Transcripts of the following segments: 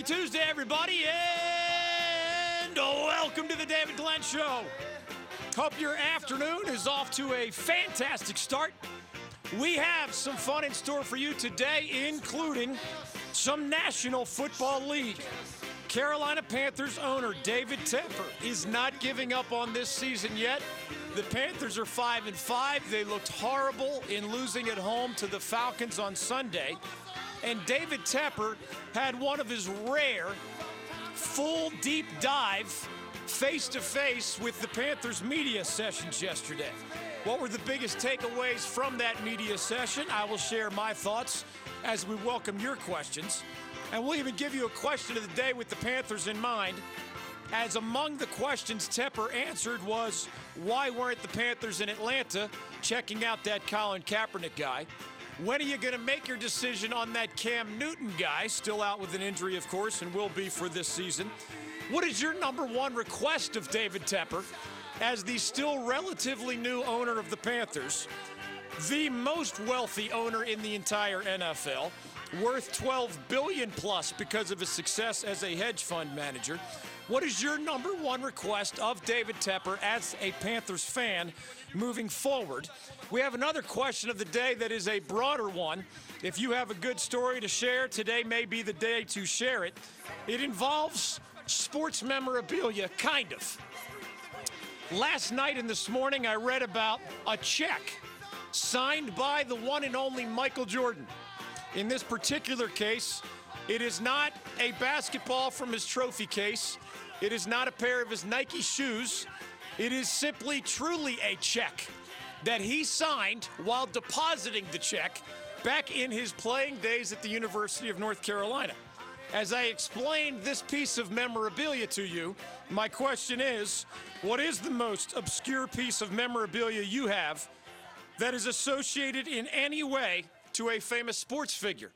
Happy Tuesday, everybody, and welcome to the David Glenn Show. Hope your afternoon is off to a fantastic start. We have some fun in store for you today, including some National Football League. Carolina Panthers owner David Tepper is not giving up on this season yet. The Panthers are 5 and 5. They looked horrible in losing at home to the Falcons on Sunday. And David Tepper had one of his rare full deep dive face to face with the Panthers media sessions yesterday. What were the biggest takeaways from that media session? I will share my thoughts as we welcome your questions. And we'll even give you a question of the day with the Panthers in mind. As among the questions Tepper answered was why weren't the Panthers in Atlanta checking out that Colin Kaepernick guy? When are you going to make your decision on that Cam Newton guy, still out with an injury, of course, and will be for this season? What is your number one request of David Tepper as the still relatively new owner of the Panthers, the most wealthy owner in the entire NFL, worth 12 billion plus because of his success as a hedge fund manager? What is your number one request of David Tepper as a Panthers fan moving forward? We have another question of the day that is a broader one. If you have a good story to share, today may be the day to share it. It involves sports memorabilia, kind of. Last night and this morning, I read about a check signed by the one and only Michael Jordan. In this particular case, it is not a basketball from his trophy case. It is not a pair of his Nike shoes. It is simply, truly a check that he signed while depositing the check back in his playing days at the University of North Carolina. As I explained this piece of memorabilia to you, my question is what is the most obscure piece of memorabilia you have that is associated in any way to a famous sports figure?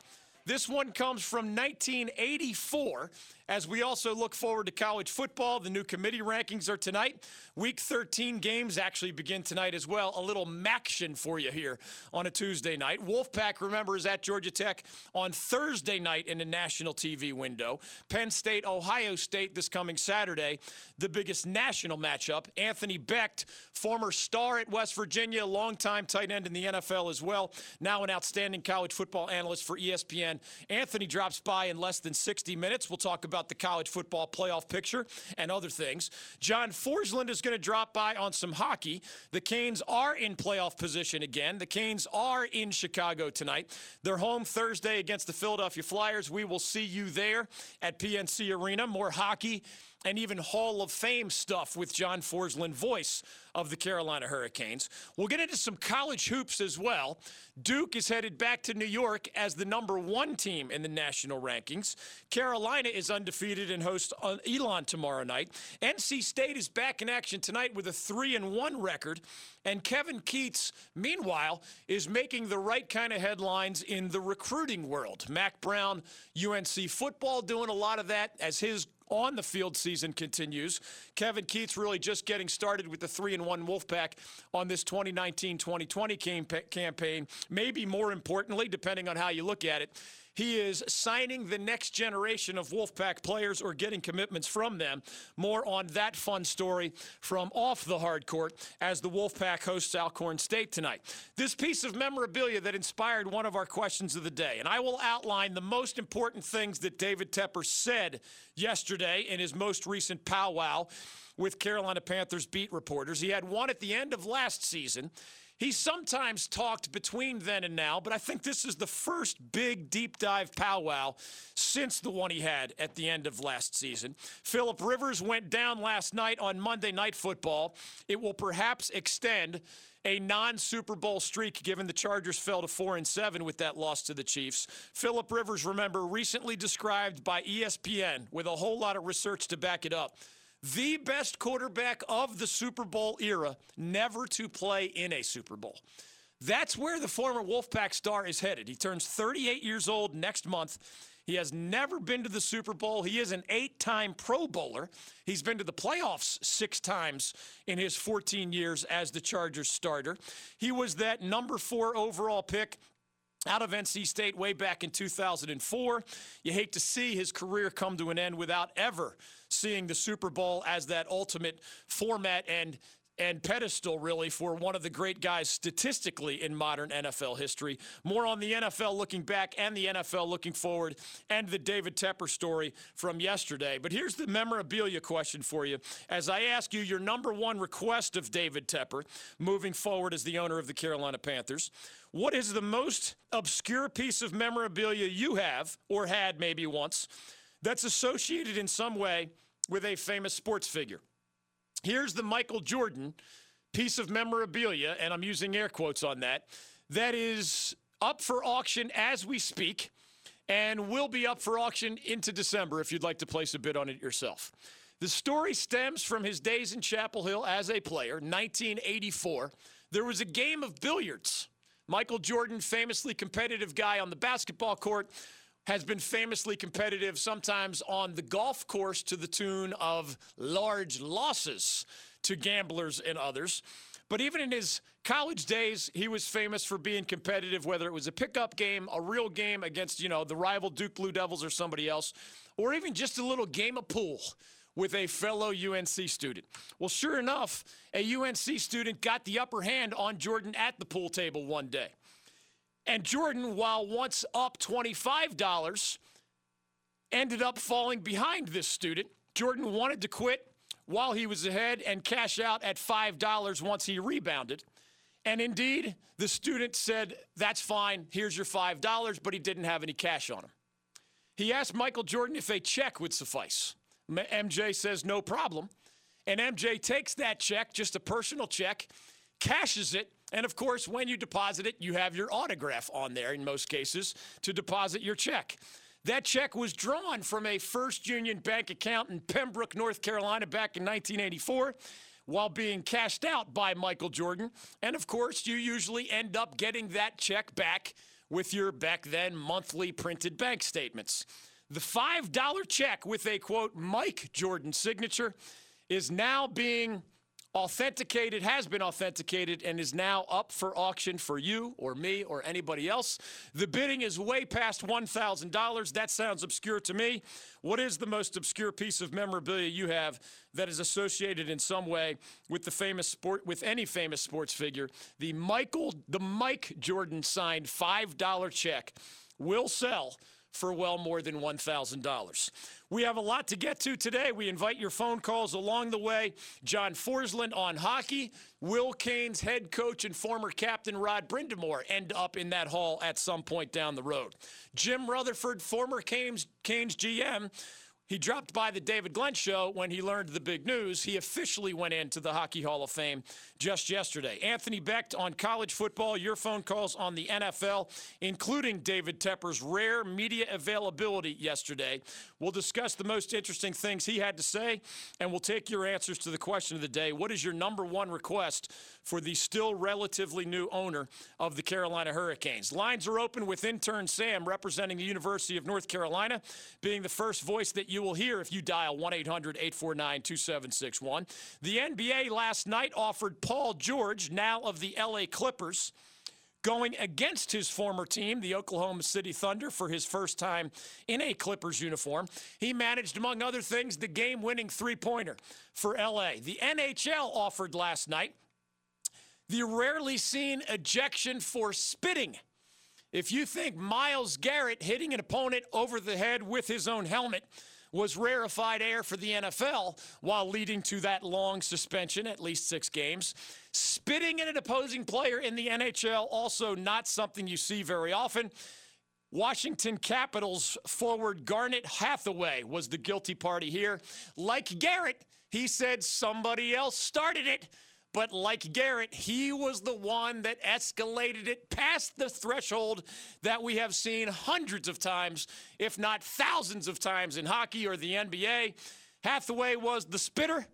This one comes from 1984 as we also look forward to college football. The new committee rankings are tonight. Week 13 games actually begin tonight as well. A little MACtion for you here on a Tuesday night. Wolfpack, remember, is at Georgia Tech on Thursday night in the national TV window. Penn State, Ohio State this coming Saturday, the biggest national matchup. Anthony Becht, former star at West Virginia, longtime tight end in the NFL as well, now an outstanding college football analyst for ESPN. Anthony drops by in less than 60 minutes. We'll talk about the college football playoff picture and other things. John Forslund is going to drop by on some hockey. The Canes are in playoff position again. The Canes are in Chicago tonight. They're home Thursday against the Philadelphia Flyers. We will see you there at PNC Arena. More hockey and even Hall of Fame stuff with John Forslund, voice of the Carolina Hurricanes. We'll get into some college hoops as well. Duke is headed back to New York as the number one team in the national rankings. Carolina is undefeated and hosts uh, Elon tomorrow night. NC State is back in action tonight with a three and one record. And Kevin Keatts, meanwhile, is making the right kind of headlines in the recruiting world. Mack Brown, UNC football, doing a lot of that as his on the field season continues. Kevin Keatts really just getting started with the 3 and 1 Wolfpack on this 2019 2020 campaign. Maybe more importantly, depending on how you look at it, he is signing the next generation of Wolfpack players or getting commitments from them. More on that fun story from off the hard court as the Wolfpack hosts Alcorn State tonight. This piece of memorabilia that inspired one of our questions of the day, and I will outline the most important things that David Tepper said yesterday in his most recent powwow with Carolina Panthers beat reporters. He had one at the end of last season. He sometimes talked between then and now, but I think this is the first big deep dive powwow since the one he had at the end of last season. Philip Rivers went down last night on Monday Night Football. It will perhaps extend a non-Super Bowl streak given the Chargers fell to 4 and 7 with that loss to the Chiefs. Philip Rivers, remember, recently described by ESPN with a whole lot of research to back it up the best quarterback of the Super Bowl era never to play in a Super Bowl. That's where the former Wolfpack star is headed. He turns 38 years old next month. He has never been to the Super Bowl. He is an eight time Pro Bowler. He's been to the playoffs six times in his 14 years as the Chargers starter. He was that number four overall pick out of NC State way back in 2004. You hate to see his career come to an end without ever seeing the Super Bowl as that ultimate format and and pedestal, really, for one of the great guys statistically in modern NFL history. More on the NFL looking back and the NFL looking forward, and the David Tepper story from yesterday. But here's the memorabilia question for you. As I ask you your number one request of David Tepper moving forward as the owner of the Carolina Panthers, what is the most obscure piece of memorabilia you have, or had maybe once, that's associated in some way with a famous sports figure? Here's the Michael Jordan piece of memorabilia, and I'm using air quotes on that, that is up for auction as we speak and will be up for auction into December if you'd like to place a bid on it yourself. The story stems from his days in Chapel Hill as a player, 1984. There was a game of billiards. Michael Jordan, famously competitive guy on the basketball court, has been famously competitive, sometimes on the golf course to the tune of large losses to gamblers and others. But even in his college days, he was famous for being competitive, whether it was a pickup game, a real game against, you know, the rival Duke Blue Devils or somebody else, or even just a little game of pool with a fellow UNC student. Well, sure enough, a UNC student got the upper hand on Jordan at the pool table one day. And Jordan, while once up $25, ended up falling behind this student. Jordan wanted to quit while he was ahead and cash out at $5 once he rebounded. And indeed, the student said, That's fine, here's your $5, but he didn't have any cash on him. He asked Michael Jordan if a check would suffice. MJ says, No problem. And MJ takes that check, just a personal check, cashes it, and of course, when you deposit it, you have your autograph on there in most cases to deposit your check. That check was drawn from a First Union Bank account in Pembroke, North Carolina back in 1984 while being cashed out by Michael Jordan. And of course, you usually end up getting that check back with your back then monthly printed bank statements. The $5 check with a quote Mike Jordan signature is now being authenticated, has been authenticated, and is now up for auction for you or me or anybody else. The bidding is way past $1,000. That sounds obscure to me. What is the most obscure piece of memorabilia you have that is associated in some way with the famous sport, with any famous sports figure? The Michael, the Mike Jordan signed $5 check will sell for well more than $1,000. We have a lot to get to today. We invite your phone calls along the way. John Forslund on hockey. Will Canes head coach and former captain Rod Brind'Amour end up in that hall at some point down the road. Jim Rutherford, former Canes, Canes GM, he dropped by the David Glenn show when he learned the big news. He officially went into the Hockey Hall of Fame just yesterday. Anthony Becht on college football, your phone calls on the NFL, including David Tepper's rare media availability yesterday. We'll discuss the most interesting things he had to say, and we'll take your answers to the question of the day. What is your number one request for the still relatively new owner of the Carolina Hurricanes? Lines are open with intern Sam representing the University of North Carolina, being the first voice that you will hear if you dial 1 800 849 2761. The NBA last night offered Paul George, now of the LA Clippers, going against his former team, the Oklahoma City Thunder, for his first time in a Clippers uniform. He managed, among other things, the game winning three pointer for LA. The NHL offered last night the rarely seen ejection for spitting. If you think Myles Garrett hitting an opponent over the head with his own helmet was rarefied air for the NFL while leading to that long suspension, at least six games. Spitting at an opposing player in the NHL, also not something you see very often. Washington Capitals forward Garnet Hathaway was the guilty party here. Like Garrett, he said somebody else started it. But like Garrett, he was the one that escalated it past the threshold that we have seen hundreds of times, if not thousands of times in hockey or the NBA. Hathaway was the spitter,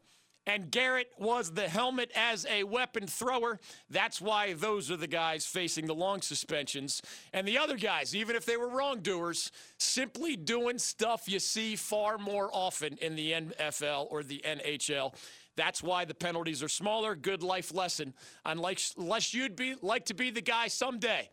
and Garrett was the helmet as a weapon thrower. That's why those are the guys facing the long suspensions. And the other guys, even if they were wrongdoers, simply doing stuff you see far more often in the NFL or the NHL. That's why the penalties are smaller. Good life lesson. Unless, you'd be like to be the guy someday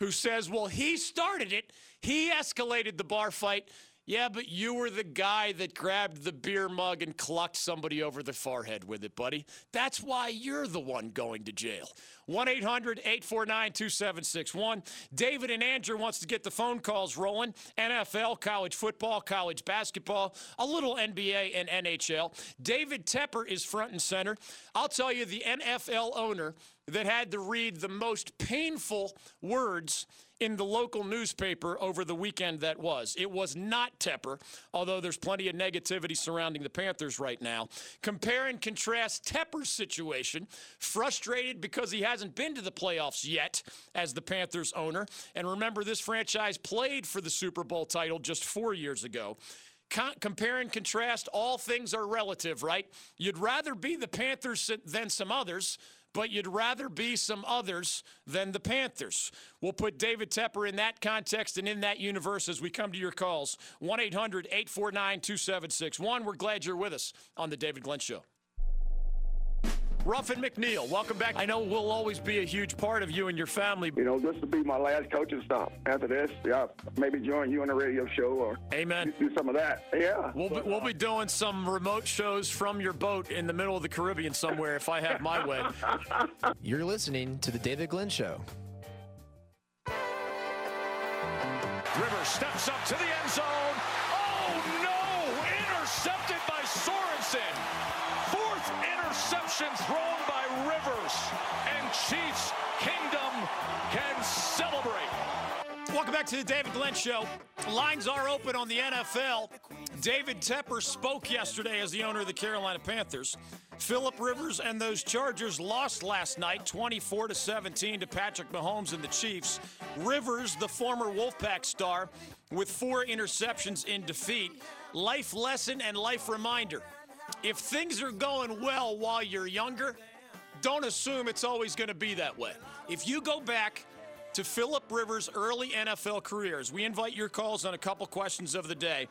who says, well, he started it, he escalated the bar fight. Yeah, but you were the guy that grabbed the beer mug and clucked somebody over the forehead with it, buddy. That's why you're the one going to jail. 1 800 849 2761. David and Andrew wants to get the phone calls rolling. NFL, college football, college basketball, a little NBA and NHL. David Tepper is front and center. I'll tell you, the NFL owner that had to read the most painful words in the local newspaper over the weekend that was. It was not Tepper, although there's plenty of negativity surrounding the Panthers right now. Compare and contrast Tepper's situation, frustrated because he hasn't been to the playoffs yet as the Panthers owner. And remember, this franchise played for the Super Bowl title just four years ago compare and contrast, all things are relative, right? You'd rather be the Panthers than some others, but you'd rather be some others than the Panthers. We'll put David Tepper in that context and in that universe as we come to your calls. 1 800 849 2761. We're glad you're with us on The David Glenn Show. Ruffin McNeill, welcome back. I know we'll always be a huge part of you and your family. You know, this will be my last coaching stop. After this, yeah, maybe join you on a radio show or Amen. do some of that. Yeah. We'll be, we'll be doing some remote shows from your boat in the middle of the Caribbean somewhere if I have my way. You're listening to The David Glenn Show. Rivers steps up to the end zone. Oh, no! Intercepted by Sorensen. Interception thrown by Rivers. And Chiefs Kingdom can celebrate. Welcome back to the David Glenn Show. Lines are open on the NFL. David Tepper spoke yesterday as the owner of the Carolina Panthers. Philip Rivers and those Chargers lost last night 24 to 17 to Patrick Mahomes and the Chiefs. Rivers, the former Wolfpack star, with four interceptions in defeat. Life lesson and life reminder. If things are going well while you're younger, don't assume it's always going to be that way. If you go back to Philip Rivers' early NFL careers. We invite your calls on a couple questions of the day.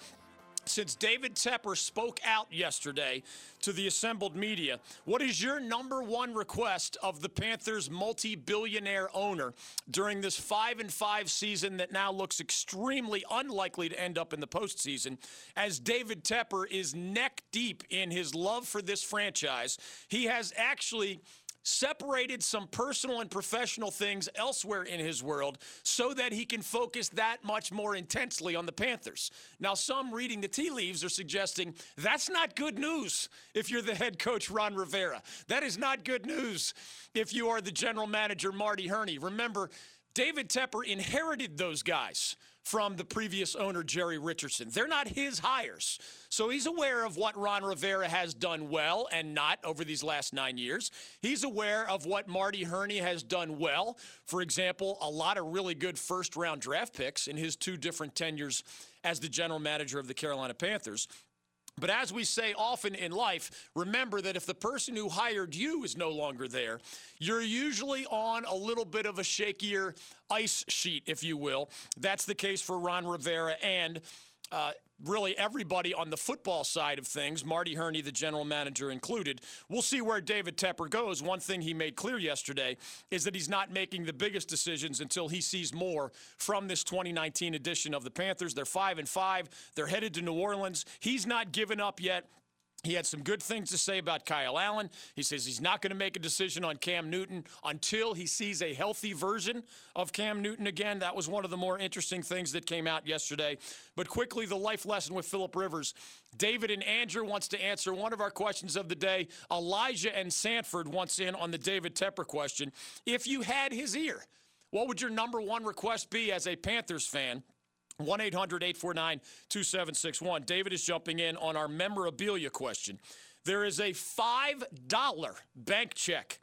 Since David Tepper spoke out yesterday to the assembled media, what is your number one request of the Panthers' multi-billionaire owner during this five and five season that now looks extremely unlikely to end up in the postseason? As David Tepper is neck deep in his love for this franchise, he has actually separated some personal and professional things elsewhere in his world so that he can focus that much more intensely on the Panthers. Now, some reading the tea leaves are suggesting that's not good news if you're the head coach, Ron Rivera. That is not good news if you are the general manager, Marty Hurney. Remember, David Tepper inherited those guys from the previous owner, Jerry Richardson. They're not his hires. So he's aware of what Ron Rivera has done well and not over these last nine years. He's aware of what Marty Hurney has done well. For example, a lot of really good first round draft picks in his two different tenures as the general manager of the Carolina Panthers. But as we say often in life, remember that if the person who hired you is no longer there, you're usually on a little bit of a shakier ice sheet, if you will. That's the case for Ron Rivera and uh, really everybody on the football side of things, Marty Hurney, the general manager included. We'll see where David Tepper goes. One thing he made clear yesterday is that he's not making the biggest decisions until he sees more from this 2019 edition of the Panthers. They're 5 and 5. They're headed to New Orleans. He's not given up yet. He had some good things to say about Kyle Allen. He says he's not going to make a decision on Cam Newton until he sees a healthy version of Cam Newton again. That was one of the more interesting things that came out yesterday. But quickly, the life lesson with Philip Rivers. David and Andrew wants to answer one of our questions of the day. Elijah and Sanford wants in on the David Tepper question. If you had his ear, what would your number one request be as a Panthers fan? 1 800 849 2761. David is jumping in on our memorabilia question. There is a $5 bank check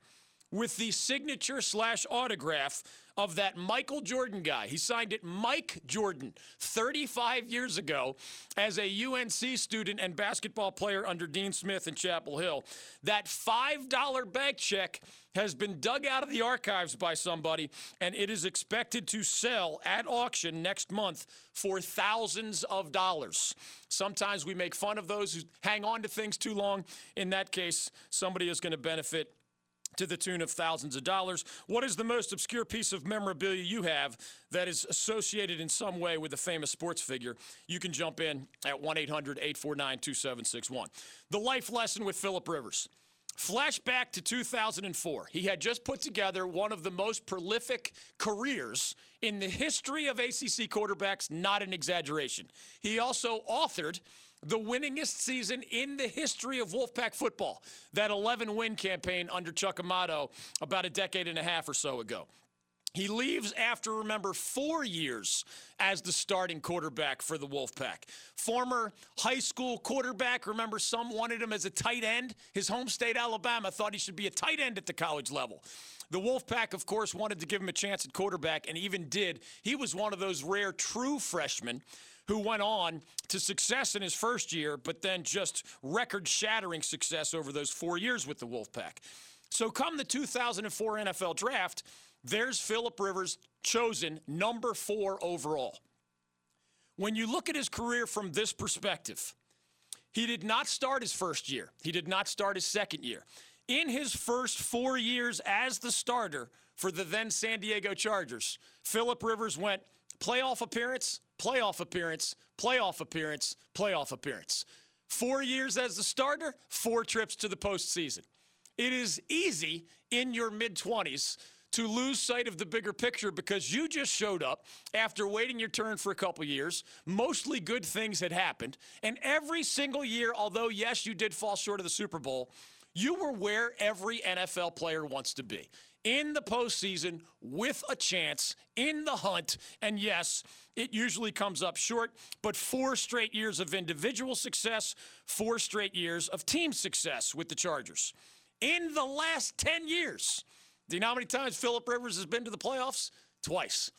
with the signature slash autograph of that Michael Jordan guy. He signed it Mike Jordan 35 years ago as a UNC student and basketball player under Dean Smith in Chapel Hill. That $5 bank check has been dug out of the archives by somebody, and it is expected to sell at auction next month for thousands of dollars. Sometimes we make fun of those who hang on to things too long. In that case, somebody is going to benefit to the tune of thousands of dollars. What is the most obscure piece of memorabilia you have that is associated in some way with a famous sports figure? You can jump in at 1 800 849 2761. The life lesson with Philip Rivers. Flashback to 2004. He had just put together one of the most prolific careers in the history of ACC quarterbacks, not an exaggeration. He also authored the winningest season in the history of Wolfpack football, that 11 win campaign under Chuck Amato about a decade and a half or so ago. He leaves after, remember, four years as the starting quarterback for the Wolfpack. Former high school quarterback, remember, some wanted him as a tight end. His home state, Alabama, thought he should be a tight end at the college level. The Wolfpack, of course, wanted to give him a chance at quarterback and even did. He was one of those rare true freshmen who went on to success in his first year, but then just record shattering success over those four years with the Wolfpack. So, come the 2004 NFL draft, there's Philip Rivers chosen number four overall. When you look at his career from this perspective, he did not start his first year, he did not start his second year. In his first four years as the starter for the then San Diego Chargers, Philip Rivers went playoff appearance, playoff appearance, playoff appearance, playoff appearance. Four years as the starter, four trips to the postseason. It is easy in your mid 20s to lose sight of the bigger picture because you just showed up after waiting your turn for a couple years. Mostly good things had happened. And every single year, although, yes, you did fall short of the Super Bowl, you were where every NFL player wants to be in the postseason with a chance in the hunt. And yes, it usually comes up short, but four straight years of individual success, four straight years of team success with the Chargers. In the last 10 years, do you know how many times Philip Rivers has been to the playoffs? Twice.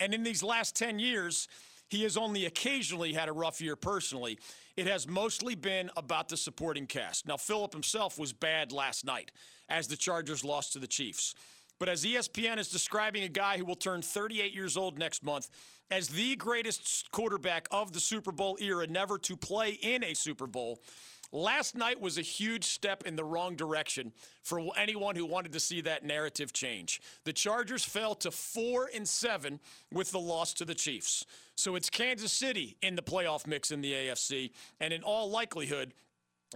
And in these last 10 years, he has only occasionally had a rough year personally. It has mostly been about the supporting cast. Now, Philip himself was bad last night as the Chargers lost to the Chiefs. But as ESPN is describing a guy who will turn 38 years old next month as the greatest quarterback of the Super Bowl era never to play in a Super Bowl, Last night was a huge step in the wrong direction for anyone who wanted to see that narrative change. The Chargers fell to 4 and 7 with the loss to the Chiefs. So it's Kansas City in the playoff mix in the AFC, and in all likelihood,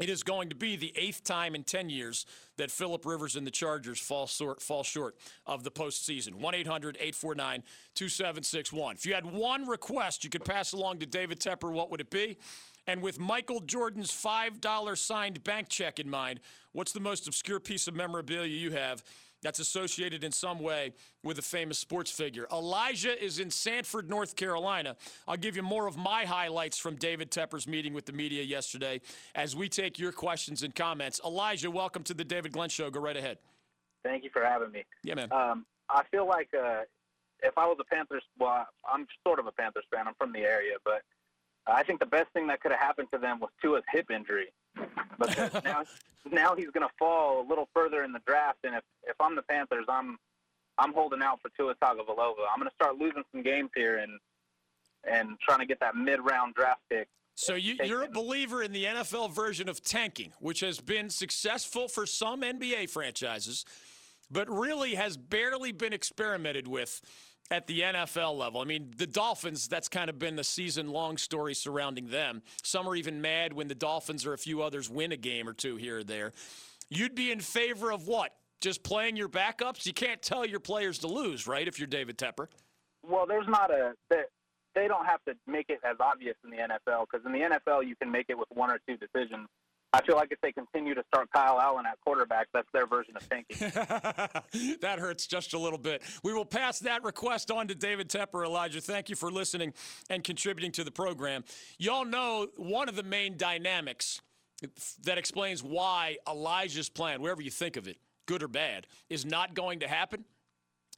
it is going to be the eighth time in 10 years that Philip Rivers and the Chargers fall short, fall short of the postseason. 1 800 849 2761. If you had one request you could pass along to David Tepper, what would it be? And with Michael Jordan's $5 signed bank check in mind, what's the most obscure piece of memorabilia you have that's associated in some way with a famous sports figure? Elijah is in Sanford, North Carolina. I'll give you more of my highlights from David Tepper's meeting with the media yesterday as we take your questions and comments. Elijah, welcome to the David Glenn Show. Go right ahead. Thank you for having me. Yeah, man. Um, I feel like uh, if I was a Panthers, well, I'm sort of a Panthers fan. I'm from the area, but I think the best thing that could have happened to them was Tua's hip injury. But now, now he's going to fall a little further in the draft, and if if I'm the Panthers, I'm I'm holding out for Tua Tagovailoa. I'm going to start losing some games here and and trying to get that mid round draft pick. So you, you're a believer in the NFL version of tanking, which has been successful for some NBA franchises, but really has barely been experimented with at the NFL level. I mean, the Dolphins, that's kind of been the season long story surrounding them. Some are even mad when the Dolphins or a few others win a game or two here or there. You'd be in favor of what? Just playing your backups? You can't tell your players to lose, right, if you're David Tepper? Well, there's not a. They don't have to make it as obvious in the NFL because in the NFL you can make it with one or two decisions. I feel like if they continue to start Kyle Allen at quarterback, that's their version of tanking. that hurts just a little bit. We will pass that request on to David Tepper. Elijah, thank you for listening and contributing to the program. Y'all know one of the main dynamics that explains why Elijah's plan, wherever you think of it, good or bad, is not going to happen.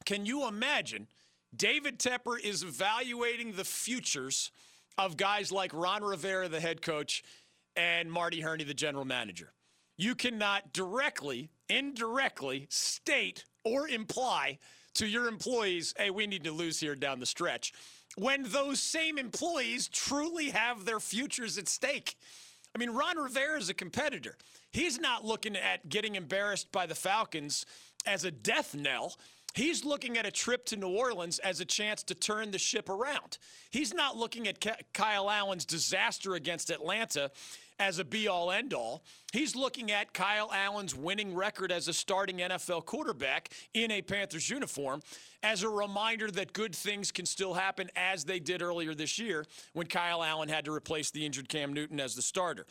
Can you imagine David Tepper is evaluating the futures of guys like Ron Rivera, the head coach? And Marty Hurney, the general manager. You cannot directly, indirectly state or imply to your employees, hey, we need to lose here down the stretch, when those same employees truly have their futures at stake. I mean, Ron Rivera is a competitor. He's not looking at getting embarrassed by the Falcons as a death knell. He's looking at a trip to New Orleans as a chance to turn the ship around. He's not looking at Kyle Allen's disaster against Atlanta as a be all end all. He's looking at Kyle Allen's winning record as a starting NFL quarterback in a Panthers uniform as a reminder that good things can still happen as they did earlier this year when Kyle Allen had to replace the injured Cam Newton as the starter.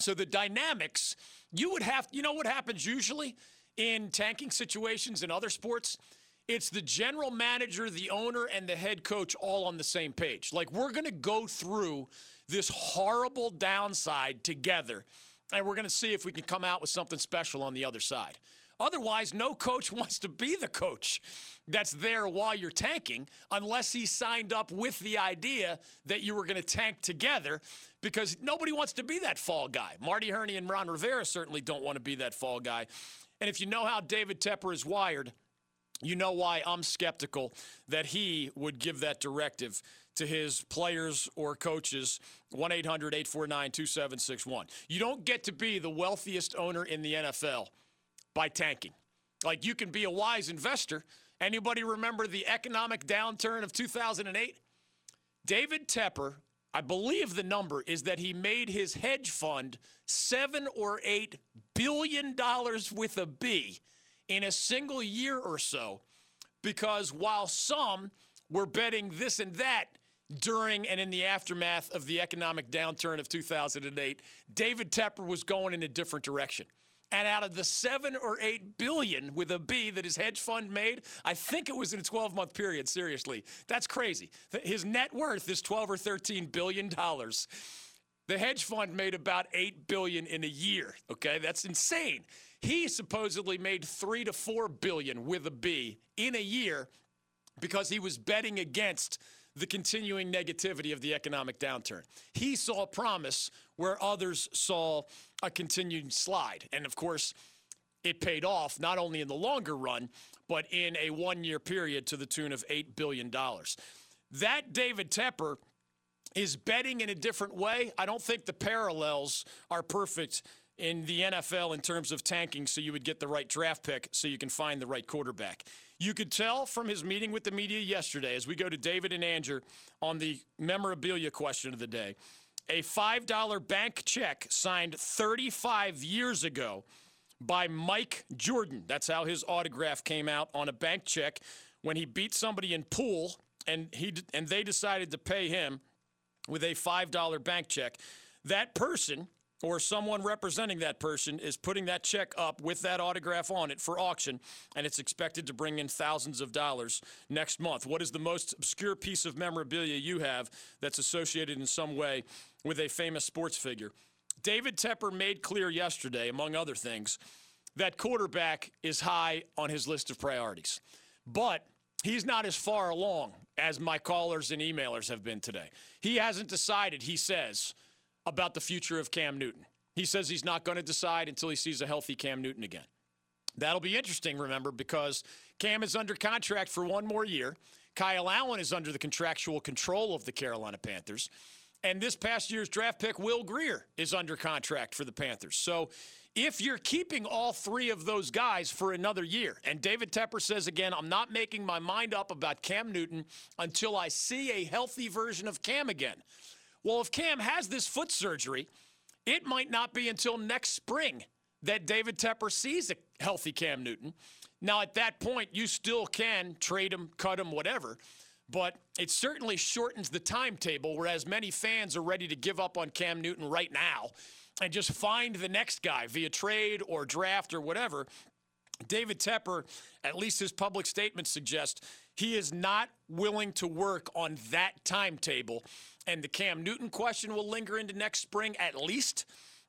So the dynamics, you would have, you know what happens usually in tanking situations in other sports? It's the general manager, the owner, and the head coach all on the same page. Like, we're going to go through this horrible downside together, and we're going to see if we can come out with something special on the other side. Otherwise, no coach wants to be the coach that's there while you're tanking unless he signed up with the idea that you were going to tank together because nobody wants to be that fall guy. Marty Hurney and Ron Rivera certainly don't want to be that fall guy. And if you know how David Tepper is wired, you know why I'm skeptical that he would give that directive to his players or coaches 1 800 849 2761. You don't get to be the wealthiest owner in the NFL by tanking. Like you can be a wise investor. Anybody remember the economic downturn of 2008? David Tepper, I believe the number is that he made his hedge fund seven or eight billion dollars with a B in a single year or so because while some were betting this and that, during and in the aftermath of the economic downturn of 2008, David Tepper was going in a different direction. And out of the seven or eight billion with a B that his hedge fund made, I think it was in a 12 month period. Seriously, that's crazy. His net worth is 12 or 13 billion dollars. The hedge fund made about 8 billion in a year. Okay, that's insane. He supposedly made 3 to 4 billion with a B in a year because he was betting against the continuing negativity of the economic downturn. He saw promise where others saw a continued slide. And of course, it paid off not only in the longer run, but in a one year period to the tune of $8 billion. That David Tepper is betting in a different way. I don't think the parallels are perfect in the NFL in terms of tanking so you would get the right draft pick so you can find the right quarterback. You could tell from his meeting with the media yesterday, as we go to David and Andrew on the memorabilia question of the day, a $5 bank check signed 35 years ago by Mike Jordan. That's how his autograph came out on a bank check when he beat somebody in pool and he and they decided to pay him with a $5 bank check. That person or someone representing that person is putting that check up with that autograph on it for auction, and it's expected to bring in thousands of dollars next month. What is the most obscure piece of memorabilia you have that's associated in some way with a famous sports figure? David Tepper made clear yesterday, among other things, that quarterback is high on his list of priorities. But he's not as far along as my callers and emailers have been today. He hasn't decided, he says about the future of Cam Newton. He says he's not going to decide until he sees a healthy Cam Newton again. That'll be interesting, remember, because Cam is under contract for one more year. Kyle Allen is under the contractual control of the Carolina Panthers. And this past year's draft pick, Will Grier, is under contract for the Panthers. So if you're keeping all three of those guys for another year, and David Tepper says again, I'm not making my mind up about Cam Newton until I see a healthy version of Cam again. Well, if Cam has this foot surgery, it might not be until next spring that David Tepper sees a healthy Cam Newton. Now, at that point, you still can trade him, cut him, whatever. But it certainly shortens the timetable, whereas many fans are ready to give up on Cam Newton right now and just find the next guy via trade or draft or whatever. David Tepper, at least his public statements suggest, he is not willing to work on that timetable and the Cam Newton question will linger into next spring at least.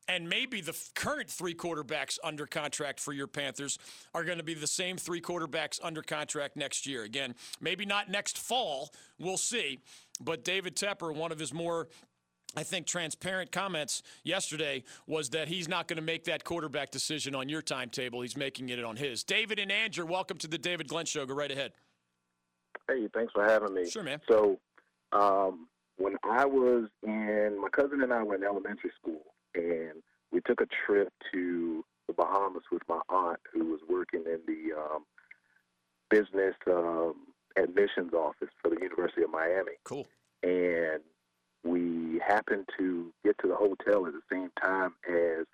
And maybe the current three quarterbacks under contract for your Panthers are going to be the same three quarterbacks under contract next year. Again, maybe not next fall. We'll see. But David Tepper, one of his more I think transparent comments yesterday was that he's not going to make that quarterback decision on your timetable. He's making it on his. David and Andrew, welcome to the David Glenn Show. Go right ahead. Hey, thanks for having me. Sure, man. So, um, when I was in, my cousin and I were in elementary school, and we took a trip to the Bahamas with my aunt, who was working in the um, business um, admissions office for the University of Miami, Cool. and we happened to get to the hotel at the same time as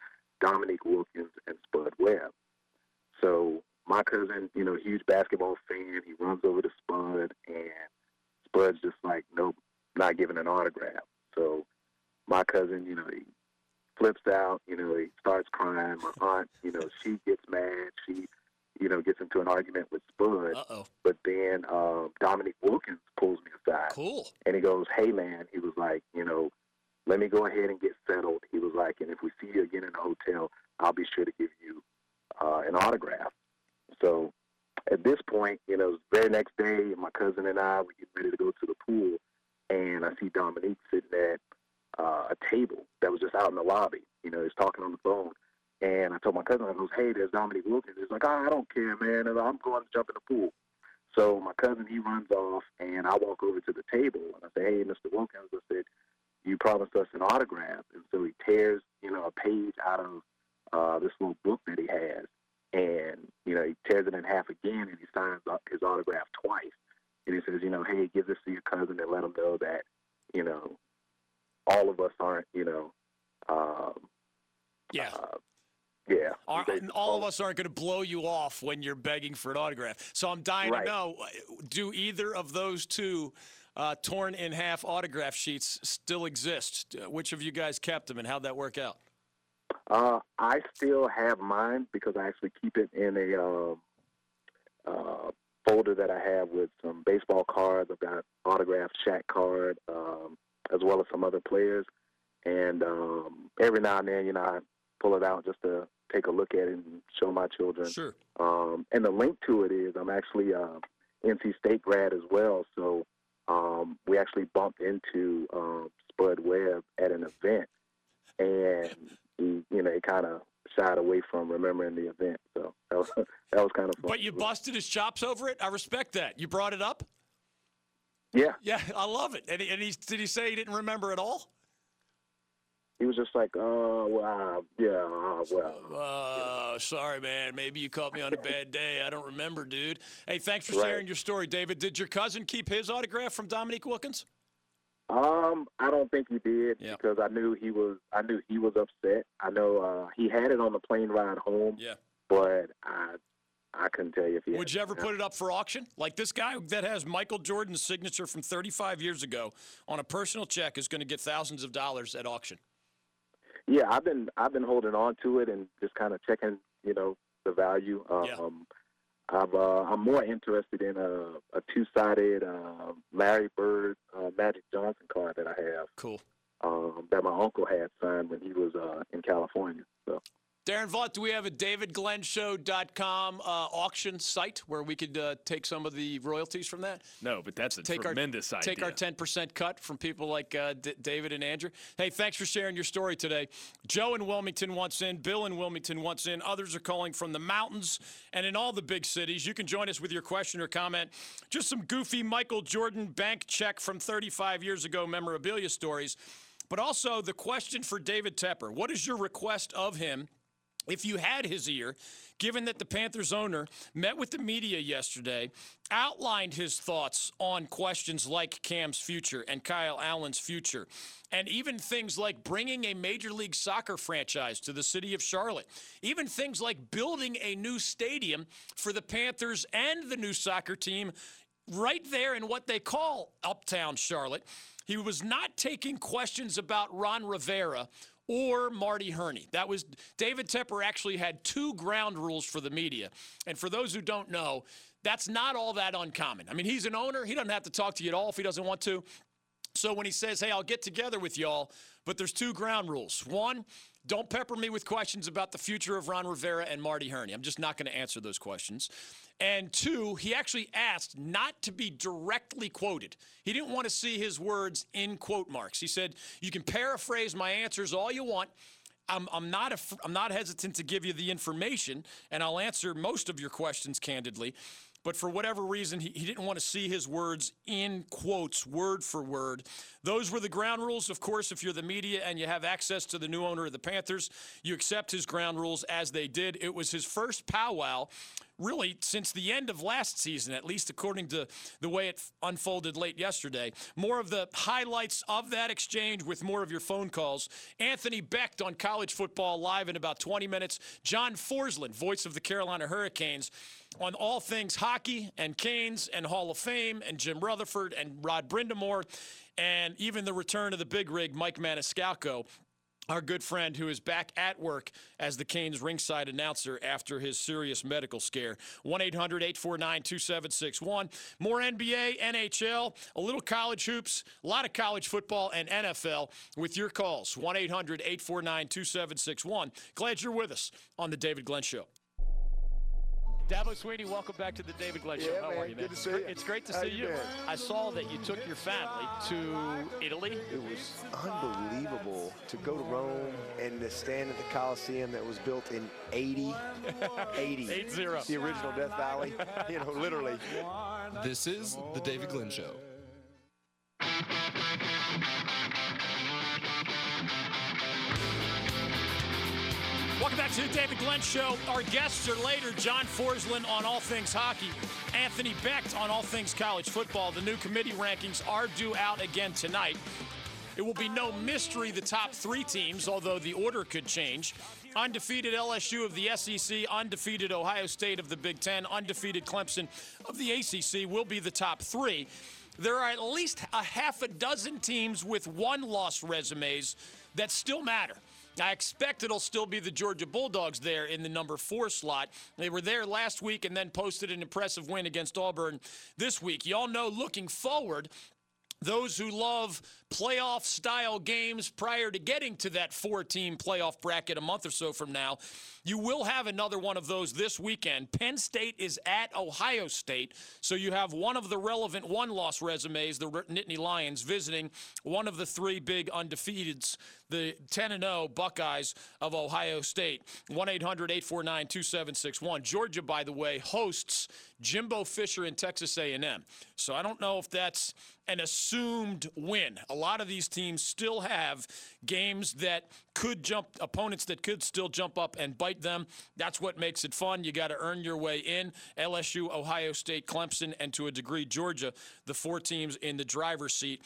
Dominique Wilkins and Spud Webb. So my cousin, you know, huge basketball fan, he runs over to Spud, and Spud's just like, nope, not giving an autograph. So my cousin, you know, he flips out, you know, he starts crying. My aunt, you know, she gets mad. She, you know, gets into an argument with Spud. Uh oh. But then um, Dominique Wilkins pulls me aside Cool. and he goes, "Hey man," he was like, "You know, let me go ahead and get settled." He was like, "And if we see you again in the hotel, I'll be sure to give you uh, an autograph." So at this point, you know, the very next day, my cousin and I we get ready to go to the pool, and I see Dominique sitting at uh, a table that was just out in the lobby. You know, he's talking on the phone. And I told my cousin, I goes, "Hey, there's Dominique Wilkins." He's like, "Oh, I don't care, man. I'm going to jump in the pool." So my cousin he runs off, and I walk over to the table and I say, "Hey, Mr. Wilkins," I said, "You promised us an autograph." And so he tears, you know, a page out of uh, this little book that he has, and you know he tears it in half again, and he signs his autograph twice. And he says, "You know, hey, give this to your cousin and let him know that, you know, all of us aren't, you know, um, Yeah. uh, yeah, Our, they- all of us aren't going to blow you off when you're begging for an autograph. So I'm dying Right. to know do either of those two uh, torn in half autograph sheets still exist? Uh, Which of you guys kept them and how'd that work out? Uh, I still have mine because I actually keep it in a um, uh, folder that I have with some baseball cards. I've got autographed Shaq card, um, as well as some other players. And um, every now and then, you know, I pull it out just to take a look at it and show my children. Sure. Um, and the link to it is I'm actually a NC State grad as well, so um, we actually bumped into um, Spud Webb at an event, and he, you know, it kind of shied away from remembering the event. So that was that was kind of fun. But you busted his chops over it? I respect that. You brought it up? yeah, Yeah, I love it. And, he, and he, did he say he didn't remember at all? he was just like, oh, well, uh, yeah, uh, well. Uh, sorry, man. Maybe you caught me on a bad day. I don't remember, dude. Hey, thanks for Right. sharing your story, David. Did your cousin keep his autograph from Dominique Wilkins? Um, I don't think he did Yeah. because I knew he was. I knew he was upset. I know uh, he had it on the plane ride home. Yeah. but I I couldn't tell you if he. Would you ever put it up for auction? Like this guy that has Michael Jordan's signature from 35 years ago on a personal check is going to get thousands of dollars at auction. Yeah, I've been I've been holding on to it and just kind of checking, you know, the value. Um, Yeah. I've uh, I'm more interested in a, a two sided uh, Larry Bird uh, Magic Johnson card that I have Cool. um, that my uncle had signed when he was uh, in California. So Darren Vaught, do we have a davidglennshow.com uh, auction site where we could uh, take some of the royalties from that? No, but that's a Take tremendous our, idea. Take our 10% cut from people like uh, D- David and Andrew. Hey, thanks for sharing your story today. Joe in Wilmington wants in. Bill in Wilmington wants in. Others are calling from the mountains and in all the big cities. You can join us with your question or comment. Just some goofy Michael Jordan bank check from 35 years ago memorabilia stories. But also the question for David Tepper. What is your request of him if you had his ear, given that the Panthers owner met with the media yesterday, outlined his thoughts on questions like Cam's future and Kyle Allen's future, and even things like bringing a Major League Soccer franchise to the city of Charlotte, even things like building a new stadium for the Panthers and the new soccer team right there in what they call Uptown Charlotte. He was not taking questions about Ron Rivera or Marty Hurney. That was David Tepper actually had two ground rules for the media. And for those who don't know, that's not all that uncommon. I mean, he's an owner. He doesn't have to talk to you at all if he doesn't want to. So when he says, hey, I'll get together with y'all, but there's two ground rules. One, don't pepper me with questions about the future of Ron Rivera and Marty Hurney. I'm just not going to answer those questions. And two, he actually asked not to be directly quoted. He didn't want to see his words in quote marks. He said, You can paraphrase my answers all you want. I'm, I'm, not af- I'm not hesitant to give you the information, and I'll answer most of your questions candidly. But for whatever reason, he, he didn't want to see his words in quotes, word for word. Those were the ground rules. Of course, if you're the media and you have access to the new owner of the Panthers, you accept his ground rules as they did. It was his first powwow really since the end of last season, at least according to the way it unfolded late yesterday. More of the highlights of that exchange with more of your phone calls. Anthony Becht on College Football Live in about 20 minutes. John Forslund, voice of the Carolina Hurricanes, on all things hockey and Canes and Hall of Fame and Jim Rutherford and Rod Brind'Amour and even the return of the big rig, Mike Maniscalco our good friend who is back at work as the Canes ringside announcer after his serious medical scare. 1 800 849 2761. More NBA, NHL, a little college hoops, a lot of college football, and NFL with your calls. 1 800 849 2761. Glad you're with us on The David Glenn Show. Dabo Swinney, welcome back to the David Glenn Show. Yeah, How man, are you, man? good to see you. It's great to How see you you. been? I saw that you took your family to Italy. It was unbelievable to go to Rome and to stand at the Coliseum that was built in 80, 80. 8-0. The original Death Valley. You know, literally. This is The David Glenn Show. Welcome back to the David Glenn Show. Our guests are later John Forslund on all things hockey, Anthony Becht on all things college football. The new committee rankings are due out again tonight. It will be no mystery the top three teams, although the order could change. Undefeated LSU of the SEC, undefeated Ohio State of the Big Ten, undefeated Clemson of the ACC will be the top three. There are at least a half a dozen teams with one loss resumes that still matter. I expect it'll still be the Georgia Bulldogs there in the number four slot. They were there last week and then posted an impressive win against Auburn this week. Y'all know looking forward, those who love playoff style games prior to getting to that four team playoff bracket a month or so from now, you will have another one of those this weekend. Penn State is at Ohio State, so you have one of the relevant one loss resumes, the Nittany Lions, visiting one of the three big undefeateds, the 10 0 Buckeyes of Ohio State. 1 800 849 2761. Georgia, by the way, hosts Jimbo Fisher in Texas A&M. So I don't know if that's an assumed win. A lot of these teams still have games that could jump opponents that could still jump up and bite them. That's what makes it fun. You got to earn your way in. LSU, Ohio State, Clemson, and to a degree Georgia, the four teams in the driver's seat.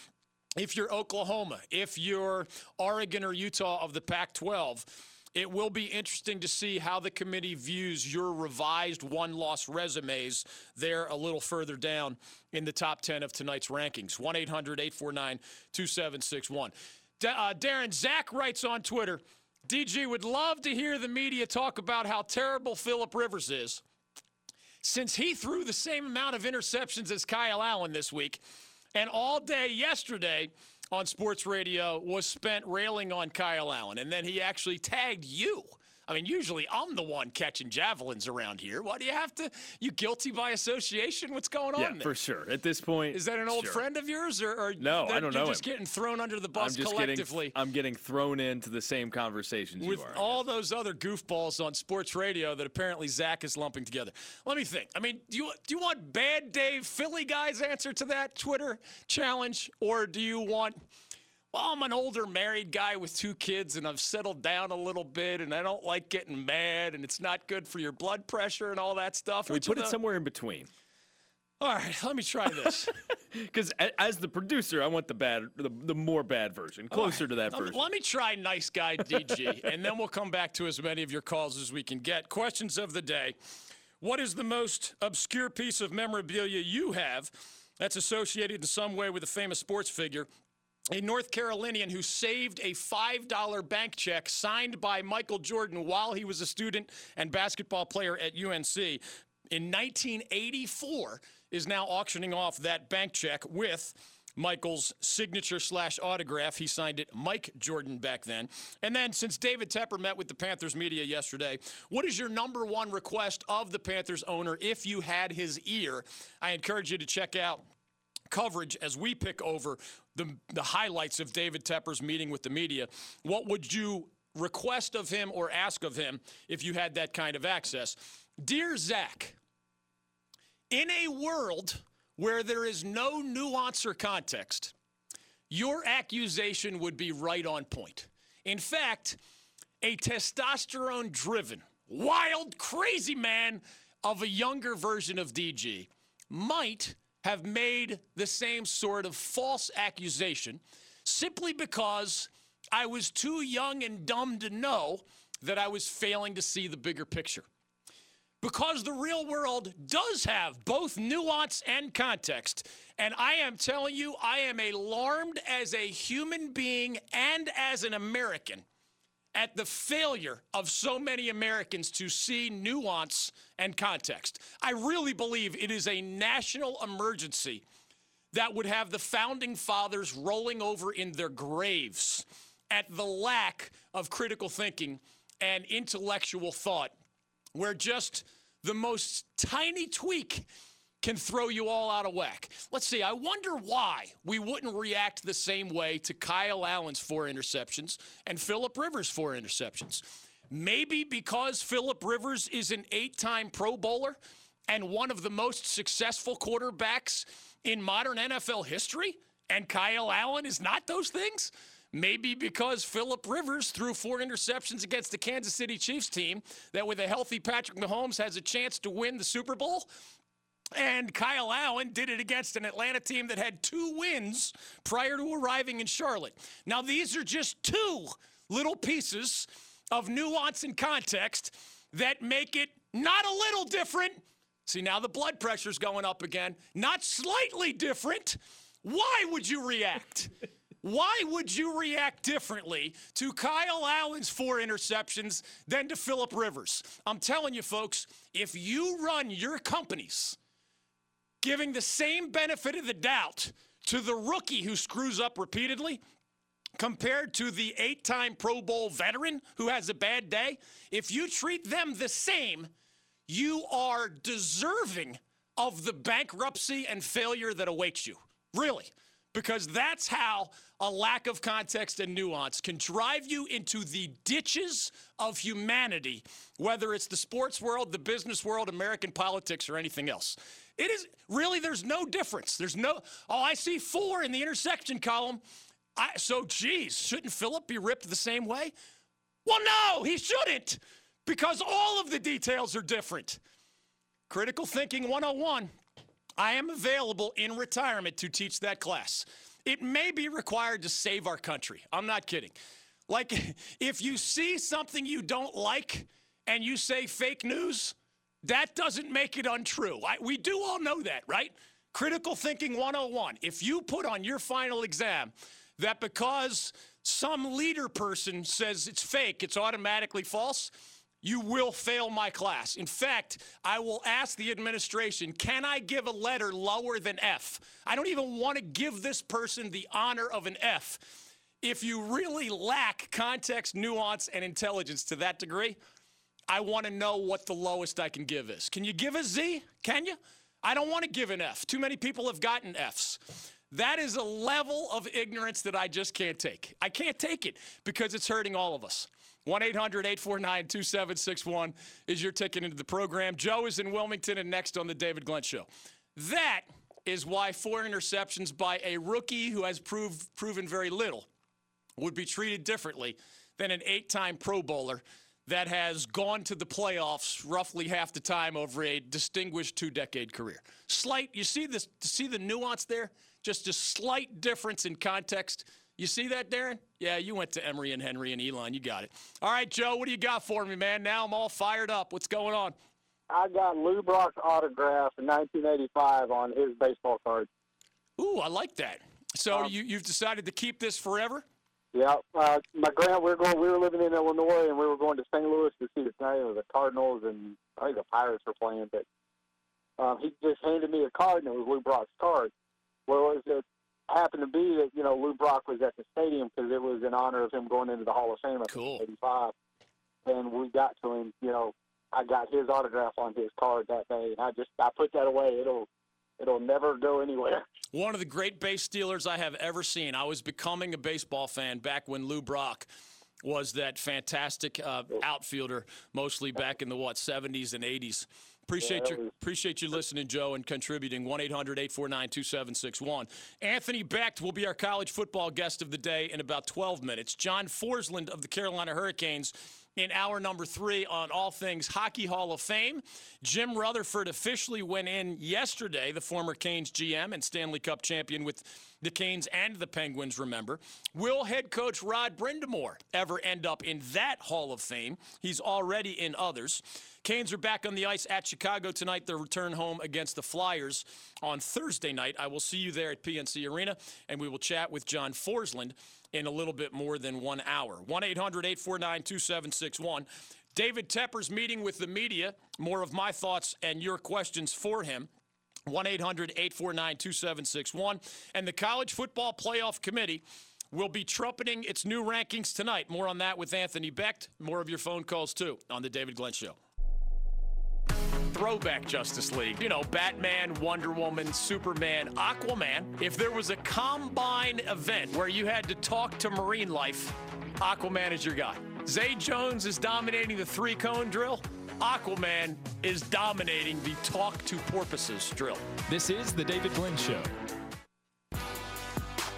If you're Oklahoma, if you're Oregon or Utah of the Pac 12, it will be interesting to see how the committee views your revised one loss resumes there a little further down in the top 10 of tonight's rankings. 1 800 849 2761. uh, Darren, Zach writes on Twitter DG would love to hear the media talk about how terrible Philip Rivers is. Since he threw the same amount of interceptions as Kyle Allen this week, and all day yesterday on sports radio was spent railing on Kyle Allen. And then he actually tagged you. I mean, usually I'm the one catching javelins around here. Why do you have to? You guilty by association? What's going on Yeah, there? for sure. At this point, Is that an old sure. friend of yours, or, or No, I don't you're know just him. getting thrown under the bus I'm collectively? getting. I'm getting thrown into the same conversations with you are. all those other goofballs on sports radio that apparently Zach is lumping together. Let me think. I mean, do you do you want Bad Dave Philly guy's answer to that Twitter challenge, or do you want? Well, I'm an older married guy with two kids, and I've settled down a little bit, and I don't like getting mad, and it's not good for your blood pressure and all that stuff. Can we put it the- somewhere in between? All right, let me try this. Because as the producer, I want the bad, the, the more bad version, closer to that version. Let me try nice guy DG, and then we'll come back to as many of your calls as we can get. Questions of the day. What is the most obscure piece of memorabilia you have that's associated in some way with a famous sports figure? A North Carolinian who saved a $5 bank check signed by Michael Jordan while he was a student and basketball player at UNC in 1984 is now auctioning off that bank check with Michael's signature slash autograph. He signed it Mike Jordan back then. And then, since David Tepper met with the Panthers media yesterday, what is your number one request of the Panthers owner if you had his ear? I encourage you to check out coverage as we pick over the, the highlights of David Tepper's meeting with the media. What would you request of him or ask of him if you had that kind of access? Dear Zach, In a world where there is no nuance or context, your accusation would be right on point. In fact, a testosterone driven, wild, crazy man of a younger version of DG might have made the same sort of false accusation simply because I was too young and dumb to know that I was failing to see the bigger picture. Because the real world does have both nuance and context. And I am telling you, I am alarmed as a human being and as an American at the failure of so many Americans to see nuance and context. I really believe it is a national emergency that would have the founding fathers rolling over in their graves at the lack of critical thinking and intellectual thought, where just the most tiny tweak can throw you all out of whack. Let's see, I wonder why we wouldn't react the same way to Kyle Allen's four interceptions and Philip Rivers' four interceptions. Maybe because Philip Rivers is an eight time Pro Bowler and one of the most successful quarterbacks in modern NFL history, and Kyle Allen is not those things? Maybe because Philip Rivers threw four interceptions against the Kansas City Chiefs team that with a healthy Patrick Mahomes has a chance to win the Super Bowl. And Kyle Allen did it against an Atlanta team that had two wins prior to arriving in Charlotte. Now, these are just two little pieces of nuance and context that make it not a little different. See, now the blood pressure's going up again. Not slightly different. Why would you react? Why would you react differently to Kyle Allen's four interceptions than to Philip Rivers? I'm telling you, folks, if you run your companies giving the same benefit of the doubt to the rookie who screws up repeatedly compared to the eight time Pro Bowl veteran who has a bad day, if you treat them the same, you are deserving of the bankruptcy and failure that awaits you. Really. Because that's how a lack of context and nuance can drive you into the ditches of humanity, whether it's the sports world, the business world, American politics, or anything else. It is really, there's no difference. There's no, oh, I see four in the intersection column. I, so, geez, shouldn't Philip be ripped the same way? Well, no, he shouldn't, because all of the details are different. Critical Thinking 101. I am available in retirement to teach that class. It may be required to save our country. I'm not kidding. Like, if you see something you don't like and you say fake news, that doesn't make it untrue. I, we do all know that, right? Critical Thinking 101. If you put on your final exam that because some leader person says it's fake, it's automatically false, you will fail my class. In fact, I will ask the administration, can I give a letter lower than F? I don't even want to give this person the honor of an F. If you really lack context, nuance, and intelligence to that degree, I want to know what the lowest I can give is. Can you give a Z? Can you? I don't want to give an F. Too many people have gotten Fs. That is a level of ignorance that I just can't take. I can't take it because it's hurting all of us. 1 800 849 2761 is your ticket into the program. Joe is in Wilmington and next on The David Glenn Show. That is why four interceptions by a rookie who has proved, proven very little would be treated differently than an eight time Pro Bowler that has gone to the playoffs roughly half the time over a distinguished two decade career. Slight, you see this, see the nuance there? Just a slight difference in context. You see that, Darren? Yeah, you went to Emory and Henry and Elon. You got it. All right, Joe, what do you got for me, man? Now I'm all fired up. What's going on? I got Lou Brock's autograph in 1985 on his baseball card. Ooh, I like that. So um, you, you've decided to keep this forever? Yeah, uh, my grand we were going. We were living in Illinois, and we were going to St. Louis to see the the Cardinals and I think the Pirates were playing. But um, he just handed me a card, and it was Lou Brock's card. Well, it, it happened to be that you know Lou Brock was at the stadium because it was in honor of him going into the Hall of Fame at cool. '85. And we got to him. You know, I got his autograph on his card that day, and I just I put that away. It'll it'll never go anywhere. One of the great base stealers I have ever seen. I was becoming a baseball fan back when Lou Brock was that fantastic uh, outfielder, mostly back in the what 70s and 80s. Appreciate Yeah, your was- appreciate you listening, Joe, and contributing. 1-800-849-2761. Anthony Becht will be our college football guest of the day in about 12 minutes. John Forslund of the Carolina Hurricanes in hour number three on all things Hockey Hall of Fame. Jim Rutherford officially went in yesterday, the former Canes GM and Stanley Cup champion with the Canes and the Penguins, remember. Will head coach Rod Brind'Amour ever end up in that Hall of Fame? He's already in others. Canes are back on the ice at Chicago tonight. Their return home against the Flyers on Thursday night. I will see you there at PNC Arena, and we will chat with John Forslund in a little bit more than one hour. 1 800 849 2761. David Tepper's meeting with the media. More of my thoughts and your questions for him. 1 800 849 2761. And the College Football Playoff Committee will be trumpeting its new rankings tonight. More on that with Anthony Becht. More of your phone calls, too, on The David Glenn Show. Throwback Justice League. You know, Batman, Wonder Woman, Superman, Aquaman. If there was a combine event where you had to talk to marine life, Aquaman is your guy. Zay Jones is dominating the three cone drill. Aquaman is dominating the talk to porpoises drill. This is the David Glenn Show.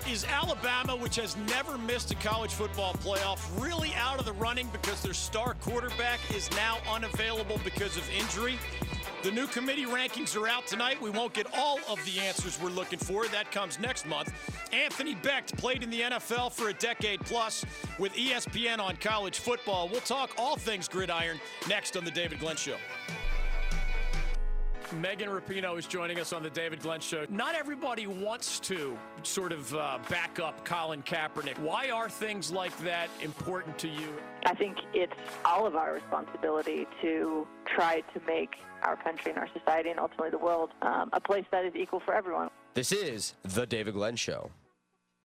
Is Alabama, which has never missed a college football playoff, really out of the running because their star quarterback is now unavailable because of injury? The new committee rankings are out tonight. We won't get all of the answers we're looking for. That comes next month. Anthony Becht played in the NFL for a decade plus with ESPN on college football. We'll talk all things gridiron next on The David Glenn Show. Megan Rapinoe is joining us on the David Glenn Show. Not everybody wants to sort of uh, back up Colin Kaepernick. Why are things like that important to you? I think it's all of our responsibility to try to make our country and our society and ultimately the world um, a place that is equal for everyone. This is The David Glenn Show.